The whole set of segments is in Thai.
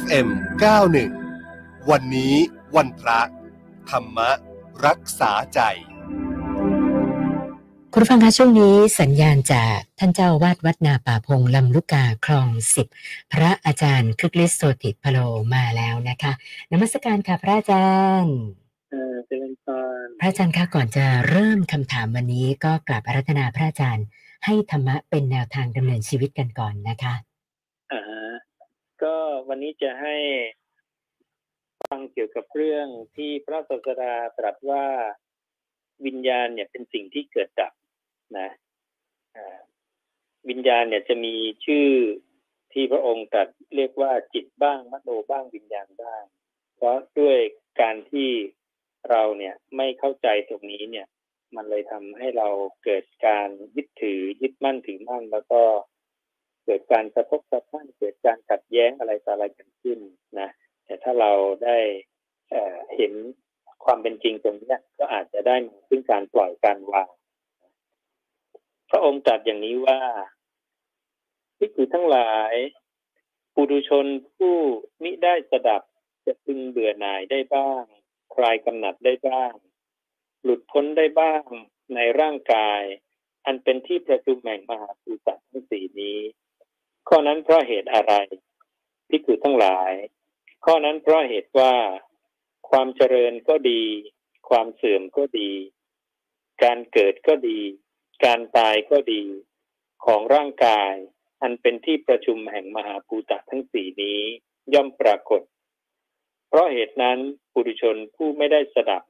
FM 91 วันนี้วันพระ ธรรมรักษาใจ คุณฟังคะช่วงนี้สัญญาณจากท่านเจ้าวาดวัดนาป่าพงลำลูกกาคลองสิบพระอาจารย์คึกฤทธิ์โสติพโลมาแล้วนะคะนมัสการค่ะพระอาจารย์เออเจริญพรพระอาจารย์คะก่อนจะเริ่มคำถามวันนี้ก็กราบอารัธนาพระอาจารย์ ให้ธรรมะเป็นแนวทางดำเนินชีวิตกันก่อนนะคะอ่าฮะก็ วันนี้จะให้ฟังเกี่ยวกับเรื่องที่พระศาสดาตรัสว่าวิญญาณเนี่ยเป็นสิ่งที่เกิดดับนะวิญญาณเนี่ยจะมีชื่อที่พระองค์ตรัสเรียกว่าจิตบ้างมโนบ้างวิญญาณบ้าง เพราะด้วยการที่เราเนี่ยไม่เข้าใจตรงนี้เนี่ย มันเลยทำให้เราเกิดการยึดถือยึดมั่นถือมั่นแล้วก็ เกิดการกระทบกระทั่งเกิดการขัดแย้งอะไรต่ออะไรกันขึ้นนะแต่ถ้าเราได้เเห็นความเป็นจริงตรงนี้ก็อาจจะได้มาซึ่งการปล่อยการวางพระองค์ตรัสอย่างนี้ว่าที่คือทั้งหลายปุถุชนผู้มิได้สดับจะพึงเบื่อหน่ายได้บ้าง คลายกำหนัดได้บ้าง หลุดพ้นได้บ้างในร่างกาย อันเป็นที่ประชุมแห่งมหาภูตทั้งสี่นี้ ข้อนั้นเพราะเหตุอะไรที่คือทั้งหลาย ข้อนั้นเพราะเหตุว่า ความเจริญก็ดี ความเสื่อมก็ดี การเกิดก็ดี การตายก็ดี ของร่างกาย อันเป็นที่ประชุมแห่งมหาภูตะทั้งสี่นี้ ย่อมปรากฏ เพราะเหตุนั้นปุถุชนผู้ไม่ได้สดับ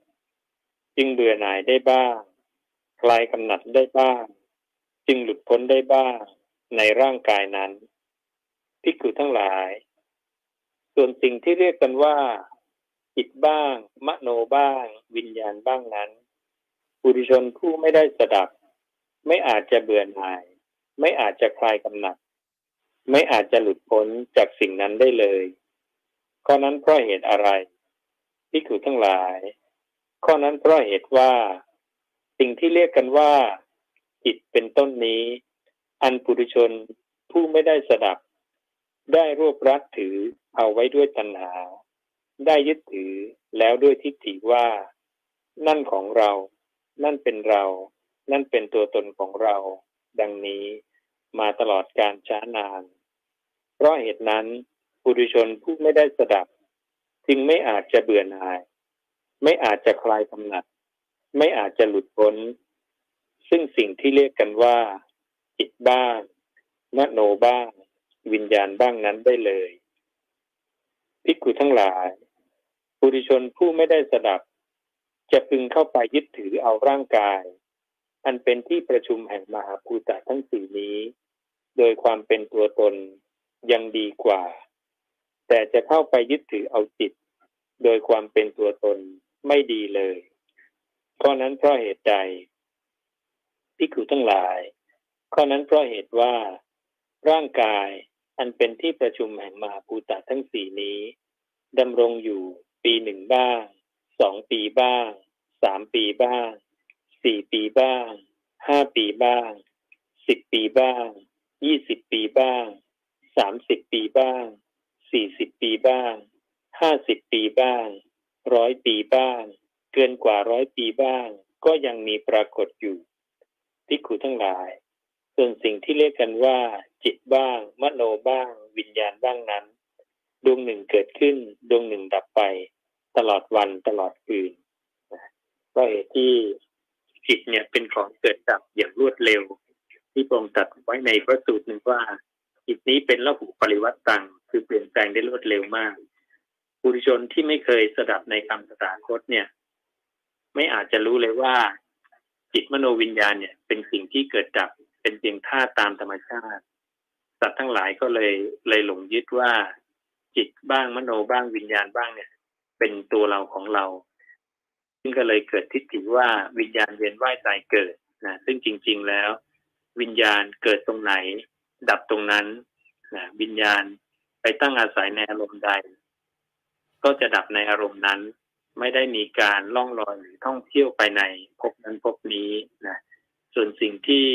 จึงเบื่อหน่ายได้บ้าง คลายกำหนัดได้บ้าง จึงหลุดพ้นได้บ้าง ในร่างกายนั้นพิกุทั้งหลาย ส่วนสิ่งที่เรียกกันว่าจิตบ้าง มโนบ้าง วิญญาณบ้างนั้นปุถุชนผู้ไม่ได้สดับ ไม่อาจจะเบื่อหน่าย ไม่อาจจะคลายกำหนัด ไม่อาจจะหลุดพ้นจากสิ่งนั้นได้เลยข้อนั้นเพราะเหตุอะไรพิกุทั้งหลาย ข้อนั้นเพราะเหตุว่า สิ่งที่เรียกกันว่าจิตเป็นต้นนี้ อันปุถุชนผู้ไม่ได้สดับ ได้รวบรัดถือเอาไว้ด้วยตัณหา ได้ยึดถือแล้วด้วยทิฏฐิว่า นั่นของเรา นั่นเป็นเรา นั่นเป็นตัวตนของเรา ดังนี้มาตลอดการช้านาน เพราะเหตุนั้นปุถุชนผู้ไม่ได้สดับ จึงไม่อาจจะเบื่อหน่าย ไม่อาจจะคลายกำหนัด ไม่อาจจะหลุดพ้น ซึ่งสิ่งที่เรียกกันว่า จิตบ้างมโนบ้าง วิญญาณบ้างนั้นได้เลยภิกขุทั้งหลายปุถุชนผู้ไม่ได้สดับ จะพึงเข้าไปยึดถือเอาร่างกาย อันเป็นที่ประชุมแห่งมหาภูตะทั้งสี่นี้ โดยความเป็นตัวตนยังดีกว่า แต่จะเข้าไปยึดถือเอาจิต โดยความเป็นตัวตนไม่ดีเลยข้อนั้นเพราะเหตุใดพิกขุทั้งหลาย ข้อนั้นเพราะเหตุว่า ร่างกายอันเป็นที่ประชุมแห่งมหาภูตะทั้งสี่นี้ดำรงอยู่ปีหนึ่งบ้างสองปีบ้างสามปีบ้างสี่ปีบ้างห้าปีบ้างสิบปีบ้างยี่สิบปีบ้างสามสิบปีบ้างสี่สิบปีบ้างห้าสิบปีบ้างร้อยปีบ้าง เกินกว่าร้อยปีบ้าง ก็ยังมีปรากฏอยู่พิกขุทั้งหลาย ส่วนสิ่งที่เรียกกันว่า จิตบ้าง มโนบ้าง วิญญาณบ้างนั้น ดวงหนึ่งเกิดขึ้น ดวงหนึ่งดับไป ตลอดวันตลอดคืนเพราะเหตุที่จิตเนี่ยเป็นของเกิดดับอย่างรวดเร็ว ที่พรองตัดไว้ในพระสูตรหนึ่งว่าจิตนี้เป็นระหุปริวัตตังคือเปลี่ยนแปลงได้รวดเร็วมากปุถุชนที่ไม่เคยสดับในคำสถาคตเนี่ย ไม่อาจจะรู้เลยว่า จิตมโนวิญญาณเนี่ย เป็นสิ่งที่เกิดดับ เป็นเพียงธาตุตามธรรมชาติ สัตว์ทั้งหลายก็เลยเลยหลงยึดว่า จิตบ้างมโนบ้างวิญญาณบ้างเนี่ย เป็นตัวเราของเรา ซึ่งก็เลยเกิดทิฏฐิว่าวิญญาณเวียนว่ายตายเกิดนะซึ่งจริง ๆแล้ว วิญญาณเกิดตรงไหน ดับตรงนั้นนะวิญญาณไปตั้งอาศัยในอารมณ์ใด ก็จะดับในอารมณ์นั้น ไม่ได้มีการล่องลอยหรือท่องเที่ยวไปในภพนั้นภพนี้นะส่วนสิ่งที่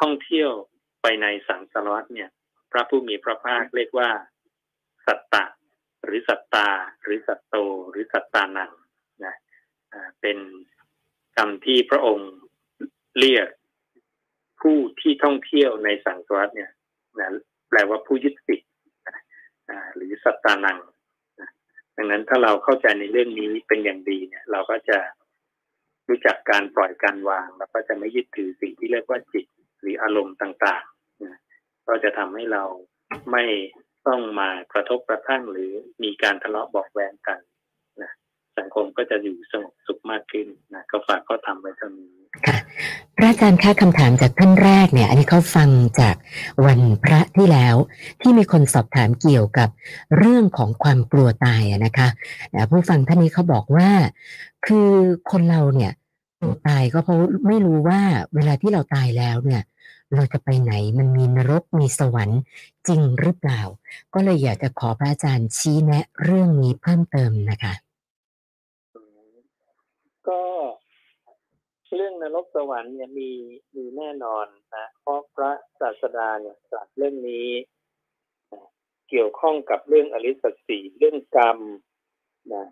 ท่องเที่ยวไปในสังสารวัฏเนี่ย พระผู้มีพระภาคเรียกว่า สัตตะ หรือสัตตา หรือสัตโต หรือสัตตานังนะเป็นคำที่พระองค์เรียกผู้ที่ท่องเที่ยวในสังสารวัตเนี่ยนะแปลว่าผู้ยึดติดหรือสัตตานังดังนั้นถ้าเราเข้าใจในเรื่องนี้เป็นอย่างดีเนี่ย เราก็จะ รู้จักการปล่อยการวาง แล้วก็จะไม่ยึดถือสิ่งที่เรียกว่าจิตหรืออารมณ์ต่างๆนะก็จะทำให้เราไม่ต้องมากระทบกระทั่งหรือมีการทะเลาะบอกแวงกันนะสังคมก็จะอยู่สงบสุขมากขึ้นนะก็ฝากก็ทำไว้เท่านี้ พระอาจารย์คะคำถามจากท่านแรกเนี่ย อันนี้เขาฟังจากวันพระที่แล้ว ที่มีคนสอบถามเกี่ยวกับเรื่องของความกลัวตายนะคะผู้ฟังท่านนี้เขาบอกว่า คือคนเราเนี่ยตายก็เพราะไม่รู้ว่าเวลาที่เราตายแล้วเนี่ย เราจะไปไหนมันมีนรกมีสวรรค์จริงหรือเปล่า ก็เลยอยากจะขอพระอาจารย์ชี้แนะเรื่องนี้เพิ่มเติมนะคะ ก็ เรื่องนรกสวรรค์เนี่ยมีมีแน่นอนนะเพราะพระศาสดาเนี่ยตรัสเรื่องนี้เกี่ยวข้องกับเรื่องอริสัตสีเรื่องกรรมนะ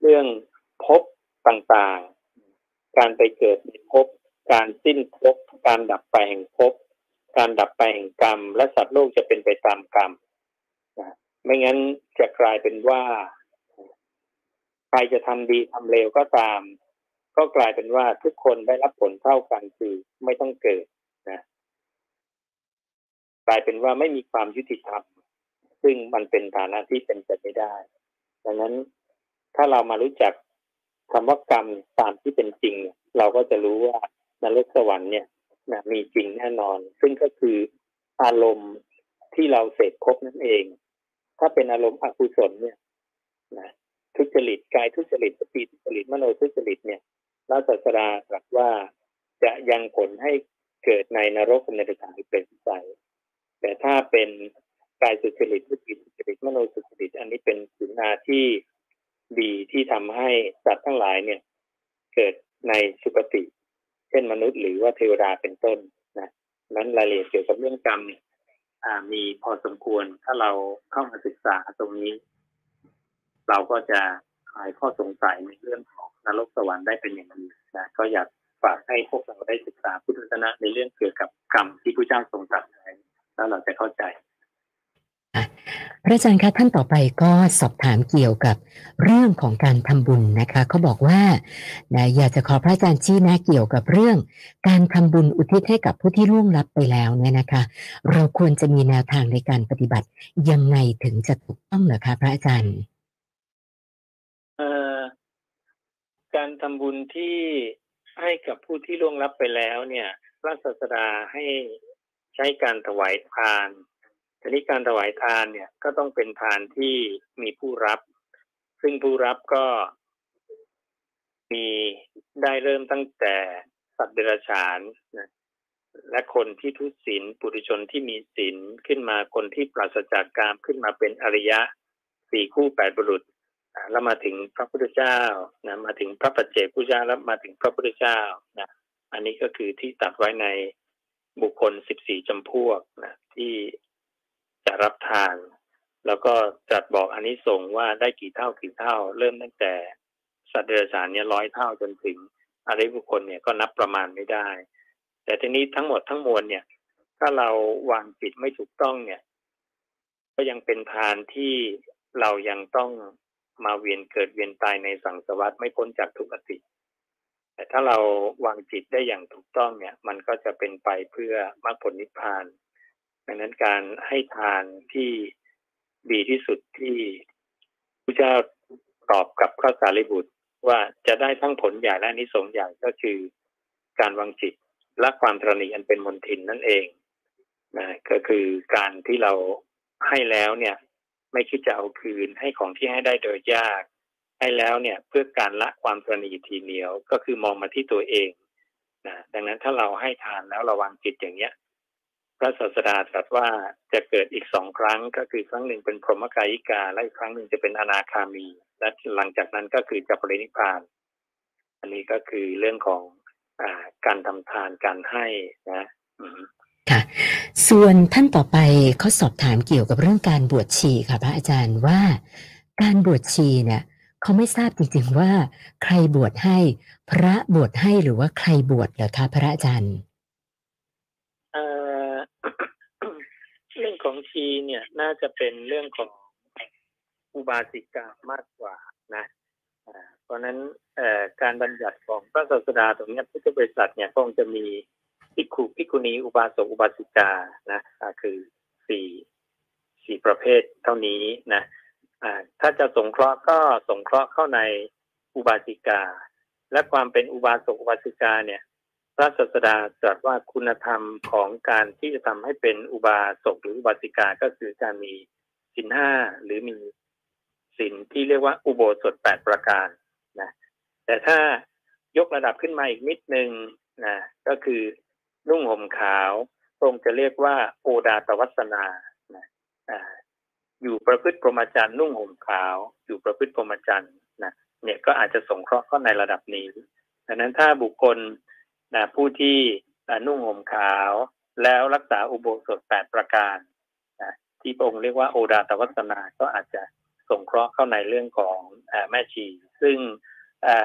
เรื่องภพต่างๆ การไปเกิดในภพการสิ้นภพการดับไปแห่งภพการดับไปแห่งกรรม และสัตว์โลกจะเป็นไปตามกรรมนะไม่งั้นจะกลายเป็นว่า ใครจะทำดีทำเลวก็ตาม ก็กลายเป็นว่าทุกคนได้รับผลเท่ากันคือไม่ต้องเกิดนะกลายเป็นว่าไม่มีความยุติธรรม ซึ่งมันเป็นฐานะที่เป็นไปไม่ได้ ดังนั้นถ้าเรามารู้จักคำว่ากรรมตามที่เป็นจริง เราก็จะรู้ว่านรกสวรรค์เนี่ยนะมีจริงแน่นอน ซึ่งก็คืออารมณ์ที่เราเสพครบนั่นเอง ถ้าเป็นอารมณ์อกุศลเนี่ยนะทุจริตกายทุจริตสปีทุจริตมโนทุจริตเนี่ย พระศาสดาตรัสว่าจะยังผลให้เกิดในนรกในสถานเป็นใจแต่ถ้าเป็นกายสุจริตวิจิตสุจริตมโนสุจริตอันนี้เป็นสุนาที่ดีที่ทำให้สัตว์ทั้งหลายเนี่ย เกิดในสุคติ เช่นมนุษย์หรือว่าเทวดาเป็นต้นนะนั้นรายละเอียดเกี่ยวกับเรื่องกรรมเนี่ยมีพอสมควรถ้าเราเข้ามาศึกษาตรงนี้ เราก็จะคลายข้อสงสัยในเรื่องของ นรกสวรรค์ได้เป็นอย่างดีนะก็อยากฝากให้พวกเราได้ศึกษาพุทธศาสนาในเรื่องเกี่ยวกับกรรมที่พระเจ้าทรงตรัสไว้แล้วเราจะเข้าใจพระอาจารย์คะท่านต่อไปก็สอบถามเกี่ยวกับเรื่องของการทำบุญนะคะเขาบอกว่าอยากจะขอพระอาจารย์ชี้แนะเกี่ยวกับเรื่อง การทำบุญอุทิศให้กับผู้ที่ล่วงลับไปแล้วเนี่ยนะคะ เราควรจะมีแนวทางในการปฏิบัติยังไงถึงจะถูกต้องเหรอคะพระอาจารย์ การทำบุญที่ให้กับผู้ที่ล่วงลับไปแล้วเนี่ย พระศาสดาให้ใช้การถวายทานทีนี้การถวายทานเนี่ยก็ต้องเป็นทานที่มีผู้รับ ซึ่งผู้รับก็มีได้เริ่มตั้งแต่สัตว์เดรัจฉานนะและคนที่ทุศีลปุถุชนที่มีศีลขึ้นมาคนที่ปราศจากกามขึ้นมาเป็นอริยะสี่คู่แปดบุรุษ แล้วมาถึงพระพุทธเจ้านะมาถึงพระปัจเจกพุทธเจ้าแล้วมาถึงพระพุทธเจ้านะอันนี้ก็คือที่ตัดไว้ในบุคคลสิบสี่จำพวกนะที่จะรับทาน แล้วก็จัดบอกอันนี้ส่งว่าได้กี่เท่ากี่เท่า เริ่มตั้งแต่สัตว์เดรัจฉานเนี่ยร้อยเท่าจนถึงอะไรบุคคลเนี่ยก็นับประมาณไม่ได้ แต่ทีนี้ทั้งหมดทั้งมวลเนี่ย ถ้าเราวางจิตไม่ถูกต้องเนี่ย ก็ยังเป็นทานที่เรายังต้อง มาเวียนเกิดเวียนตายในสังสารวัฏไม่พ้นจากทุกขติ แต่ถ้าเราวางจิตได้อย่างถูกต้องเนี่ย มันก็จะเป็นไปเพื่อมรรคผลนิพพาน ดังนั้นการให้ทานที่ดีที่สุดที่พระเจ้าตอบกับพระสารีบุตรว่าจะได้ทั้งผลใหญ่และนิสงส์ใหญ่ก็คือการวางจิตและความตรณีอันเป็นมนทินนั่นเองนะก็คือการที่เราให้แล้วเนี่ย ไม่คิดจะเอาคืนให้ของที่ให้ได้โดยยาก ให้แล้วเนี่ยเพื่อการละความตรณีทีเหนียวก็คือมองมาที่ตัวเองนะดังนั้นถ้าเราให้ทานแล้วระวังจิตอย่างเนี้ย พระศาสดาตรัสว่าจะเกิดอีกสองครั้งก็คือครั้งหนึ่งเป็นพรหมกายิกาและอีกครั้งหนึ่งจะเป็นอนาคามี และหลังจากนั้นก็คือจะปรินิพพาน อันนี้ก็คือเรื่องของอการทำทานการให้นะ ค่ะ ส่วนท่านต่อไปเขาสอบถามเกี่ยวกับเรื่องการบวชชีค่ะพระอาจารย์ว่า การบวชชีเนี่ยเขาไม่ทราบจริงๆว่า ใครบวชให้ พระบวชให้หรือว่าใครบวชเหรอคะพระอาจารย์เรื่องของชีเนี่ยน่าจะเป็นเรื่องของอุบาสิกามากกว่านะเพราะนั้นการบัญญัติของพระศาสดาตรงนี้พุทธบริษัทเนี่ยคงจะมี ภิกขุภิกขุณีอุบาสกอุบาสิกานะคือสี่สี่ประเภทเท่านี้นะถ้าจะสงเคราะห์ก็สงเคราะห์เข้าในอุบาสิกา และความเป็นอุบาสกอุบาสิกาเนี่ยพระศาสดาตรัสว่าคุณธรรมของการที่จะทำให้เป็นอุบาสกหรืออุบาสิกาก็คือการมีสินห้าหรือมีสินที่เรียกว่าอุโบสถแปดประการนะแต่ถ้ายกระดับขึ้นมาอีกนิดนึงนะก็คือ นุ่งห่มขาวตรงจะเรียกว่าโอดาตวัสนานะอยู่ประพฤติพรหมจรรย์นุ่งห่มขาว อยู่ประพฤติพรหมจรรย์นะเนี่ยก็อาจจะสงเคราะห์เข้าในระดับนี้ดังนั้นถ้าบุคคลนะผู้ที่นุ่งห่มขาว แล้วรักษาอุโบสถแปดประการนะที่พระองค์เรียกว่าโอดาตวัสนา ก็อาจจะสงเคราะห์เข้าในเรื่องของแม่ชี ซึ่ง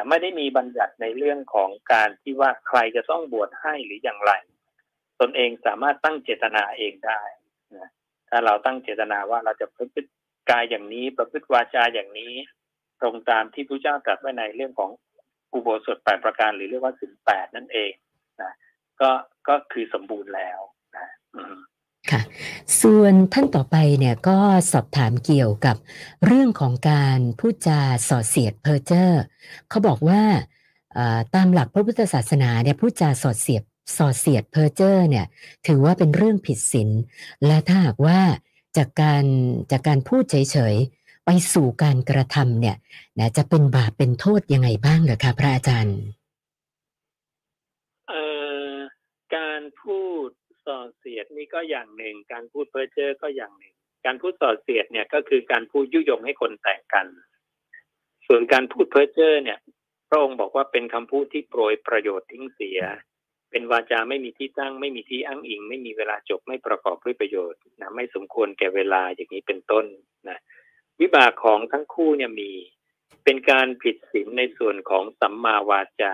ไม่ได้มีบัญญัติในเรื่องของการที่ว่าใครจะต้องบวชให้หรืออย่างไร ตนเองสามารถตั้งเจตนาเองได้นะถ้าเราตั้งเจตนาว่าเราจะประพฤติกายอย่างนี้ ประพฤติวาจาอย่างนี้ ตรงตามที่พระเจ้าตรัสไว้ในเรื่องของอุโบสถแปดประการหรือเรียกว่าสินแปดนั่นเองนะก็ก็คือสมบูรณ์แล้วนะ ค่ะ ส่วนท่านต่อไปเนี่ยก็สอบถามเกี่ยวกับเรื่องของการพูดจาส่อเสียดเพอเจอร์เขาบอกว่าตามหลักพระพุทธศาสนาเนี่ยพูดจาส่อเสียดส่อเสียดเพอเจอร์เนี่ยถือว่าเป็นเรื่องผิดศีลและถ้าหากว่าจากการจากการพูดเฉยๆ ไปสู่การกระทำเนี่ยนะจะเป็นบาปเป็นโทษยังไงบ้างเหรอคะพระอาจารย์ เอ่อการพูด ส่อเสียดนี่ก็อย่างหนึ่ง การพูดเพ้อเจ้อก็อย่างหนึ่ง การพูดส่อเสียดเนี่ยก็คือการพูดยุยงให้คนแตกกัน ส่วนการพูดเพ้อเจ้อเนี่ยพระองค์บอกว่าเป็นคำพูดที่โปรยประโยชน์ทิ้งเสีย เป็นวาจาไม่มีที่ตั้ง ไม่มีที่อ้างอิง ไม่มีเวลาจบไม่ประกอบด้วยประโยชน์นะไม่สมควรแก่เวลาอย่างนี้เป็นต้นนะวิบากของทั้งคู่เนี่ยมีเป็นการผิดศีลในส่วนของสัมมาวาจา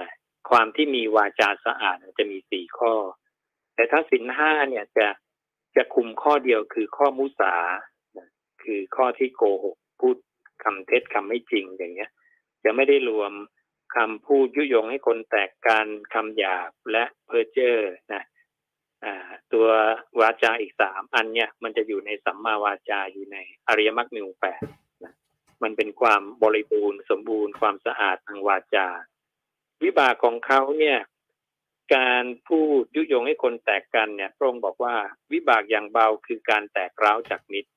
นะความที่มีวาจาสะอาดจะมีสี่ข้อ แต่ถ้าสินห้าเนี่ยจะจะคุมข้อเดียวคือข้อมุสาคือข้อที่โกหกพูดคำเท็จคำไม่จริงอย่างเงี้ย จะไม่ได้รวมคำพูดยุยงให้คนแตกกันคำหยาบและเพ้อเจ้อนะตัววาจาอีกสามอันเนี่ยมันจะอยู่ในสัมมาวาจาอยู่ในอริยมรรคมีองแปดนะมันเป็นความบริบูรณ์สมบูรณ์ความสะอาดทางวาจา วิบากของเขาเนี่ย การพูดยุยงให้คนแตกกันเนี่ยพระองค์บอกว่าวิบากอย่างเบาคือการแตกร้าวจากมิตร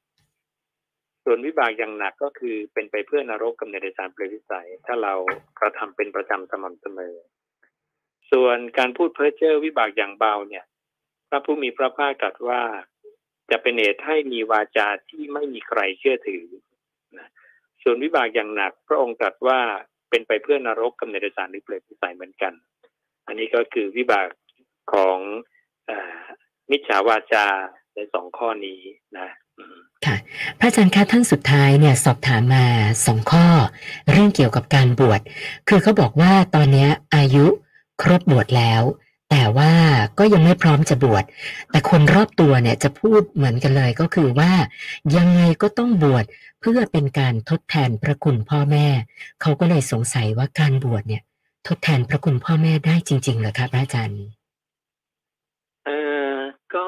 ส่วนวิบากอย่างหนักก็คือเป็นไปเพื่อนรกกับในสารเปรวิสัย ถ้าเรากระทำเป็นประจำสม่ำเสมอ ส่วนการพูดเพ้อเจ้อวิบากอย่างเบาเนี่ย พระผู้มีพระภาคตรัสว่าจะเป็นเหตุให้มีวาจาที่ไม่มีใครเชื่อถือนะส่วนวิบากอย่างหนัก พระองค์ตรัสว่าเป็นไปเพื่อนรกกับในสารหรือเปรตวิสัยเหมือนกัน อันนี้ก็คือวิบากของอมิจฉาวาจาในสองข้อนี้นะค่ะพระอาจารย์คะท่านสุดท้ายเนี่ยสอบถามมาสองข้อ เรื่องเกี่ยวกับการบวชคือเขาบอกว่าตอนนี้อายุครบบวชแล้ว แต่ว่าก็ยังไม่พร้อมจะบวชแต่คนรอบตัวเนี่ยจะพูดเหมือนกันเลยก็คือว่า ยังไงก็ต้องบวชเพื่อเป็นการทดแทนพระคุณพ่อแม่ เขาก็เลยสงสัยว่าการบวชเนี่ย ทดแทนพระคุณพ่อแม่ได้จริงๆเหรอครับอาจารย์เอ่อก็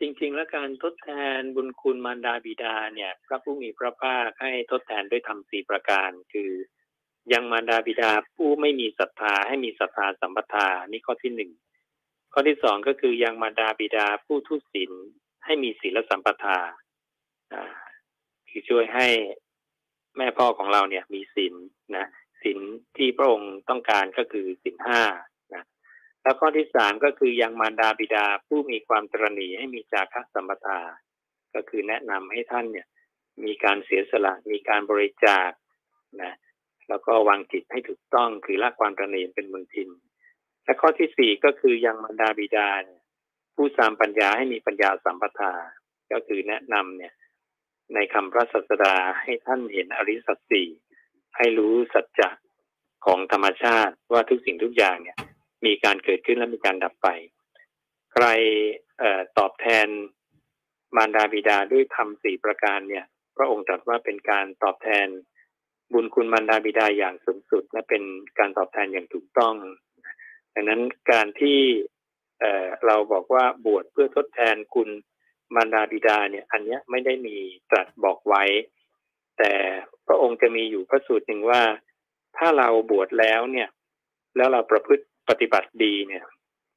จริง ๆ แล้วการทดแทนบุญคุณมารดาบิดาเนี่ยพระผู้มีพระภาคให้ทดแทนด้วยธรรมสี่ประการ คือยังมารดาบิดาผู้ไม่มีศรัทธาให้มีศรัทธาสัมปทานี่ข้อที่หนึ่งข้อที่สองก็คือยังมารดาบิดาผู้ทุศีลให้มีศีลสัมปทาอ่าคือช่วยให้แม่พ่อของเราเนี่ยมีศีลนะ สินที่พระองค์ต้องการก็คือสินห้านะแล้วข้อที่สามก็คือยังมารดาบิดาผู้มีความตรณีให้มีจาคะสัมปทา ก็คือแนะนำให้ท่านเนี่ยมีการเสียสละมีการบริจาคนะแล้วก็วางจิตให้ถูกต้องคือละความตรณีเป็นมืองทิน และข้อที่สี่ก็คือยังมารดาบิดาผู้สามปัญญาให้มีปัญญาสัมปทา ก็คือแนะนำเนี่ยในคำพระศาสดาให้ท่านเห็นอริสัตสี ให้รู้สัจจะของธรรมชาติว่าทุกสิ่งทุกอย่างเนี่ย มีการเกิดขึ้นและมีการดับไป ใครอตอบแทนมารดาบิดาด้วยธรรมสี่ประการเนี่ย พระองค์ตรัสว่าเป็นการตอบแทนบุญคุณมารดาบิดาอย่างสูงสุด และเป็นการตอบแทนอย่างถูกต้อง ดังนั้นการที่เเราบอกว่าบวชเพื่อทดแทนคุณมารดาบิดาเนี่ย อันนี้ไม่ได้มีตรัสบอกไว้ แต่ พระองค์จะมีอยู่พระสูตรหนึ่งว่า ถ้าเราบวชแล้วเนี่ย แล้วเราประพฤติปฏิบัติดีเนี่ย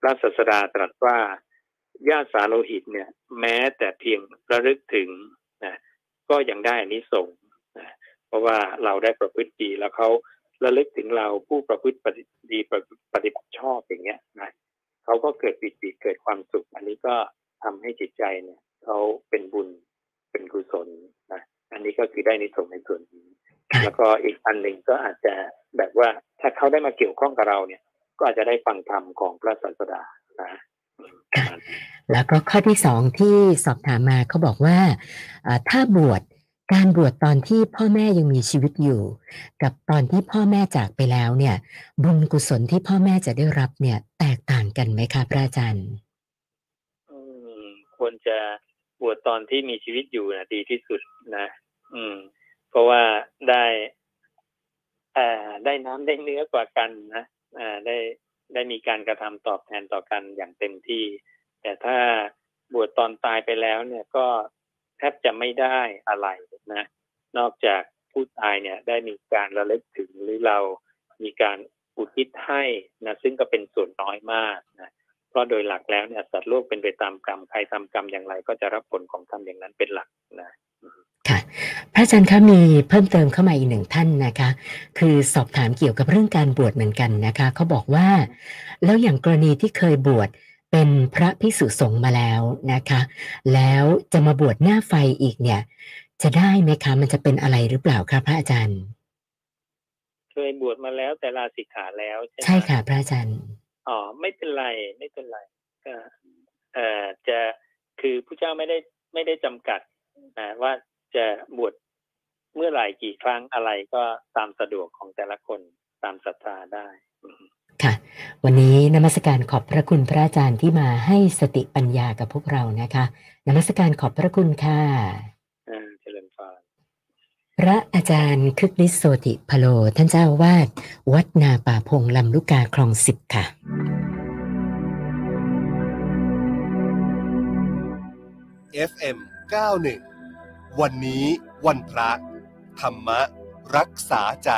พระศาสดาตรัสว่าญาติสาโลหิตเนี่ย แม้แต่เพียงระลึกถึงนะก็ยังได้อนนี้ส่งนะเพราะว่าเราได้ประพฤติดีแล้วเขาระลึกถึงเราผู้ประพฤติปฏิดีปฏิบัติชอบอย่างเงี้ยนะเขาก็เกิดปิติเกิดความสุข อันนี้ก็ทำให้จิตใจเนี่ยเขาเป็นบุญเป็นกุศลนะ อันนี้ก็คือได้ในส่วนในส่วนนี้ แล้วก็อีกอันหนึ่งก็อาจจะแบบว่าถ้าเขาได้มาเกี่ยวข้องกับเราเนี่ย ก็อาจจะได้ฟังธรรมของพระศาสดานะแล้วก็ข้อที่สองที่สอบถามมาเขาบอกว่าถ้าบวชการบวชตอนที่พ่อแม่ยังมีชีวิตอยู่ กับตอนที่พ่อแม่จากไปแล้วเนี่ย บุญกุศลที่พ่อแม่จะได้รับเนี่ย แตกต่างกันไหมคะพระอาจารย์ควรจะ บวชตอนที่มีชีวิตอยู่นะดีที่สุดนะ อืม เพราะว่าได้อ่าได้น้ำได้เนื้อกว่ากันนะอ่าได้ได้มีการกระทำตอบแทนต่อกันอย่างเต็มที่ แต่ถ้าบวชตอนตายไปแล้วเนี่ยก็แทบจะไม่ได้อะไรนะ นอกจากผู้ตายเนี่ย ได้มีการระลึกถึงหรือเรามีการอุทิศให้นะซึ่งก็เป็นส่วนน้อยมากนะ เพราะโดยหลักแล้วเนี่ยสัตว์โลกเป็นไปตามกรรมใครทำกรรมอย่างไร ก็จะรับผลของกรรมอย่างนั้นเป็นหลักนะค่ะ พระอาจารย์คะมีเพิ่มเติมเข้ามาอีกหนึ่งท่านนะคะ คือสอบถามเกี่ยวกับเรื่องการบวชเหมือนกันนะคะเขาบอกว่า แล้วอย่างกรณีที่เคยบวชเป็นพระภิกษุสงฆ์มาแล้วนะคะ แล้วจะมาบวชหน้าไฟอีกเนี่ย จะได้ไหมคะ มันจะเป็นอะไรหรือเปล่าคะพระอาจารย์ เคยบวชมาแล้วแต่ลาสิกขาแล้วใช่ใช่ค่ะ พระอาจารย์ อ๋อไม่เป็นไรไม่เป็นไรก็เอ่อจะคือผู้เจ้าไม่ได้ไม่ได้จำกัดนะว่าจะบวชเมื่อไหร่กี่ครั้งอะไรก็ตามสะดวกของแต่ละคนตามศรัทธาได้ค่ะ วันนี้นมัสการขอบพระคุณพระอาจารย์ที่มาให้สติปัญญากับพวกเรานะคะ นมัสการขอบพระคุณค่ะ พระอาจารย์คึกฤทธิ์โสติพโลท่านเจ้าวาดวัดนาป่าพงลำลูกกาคลองสิบค่ะ FM 91 วันนี้วันพระ ธรรมรักษาใจ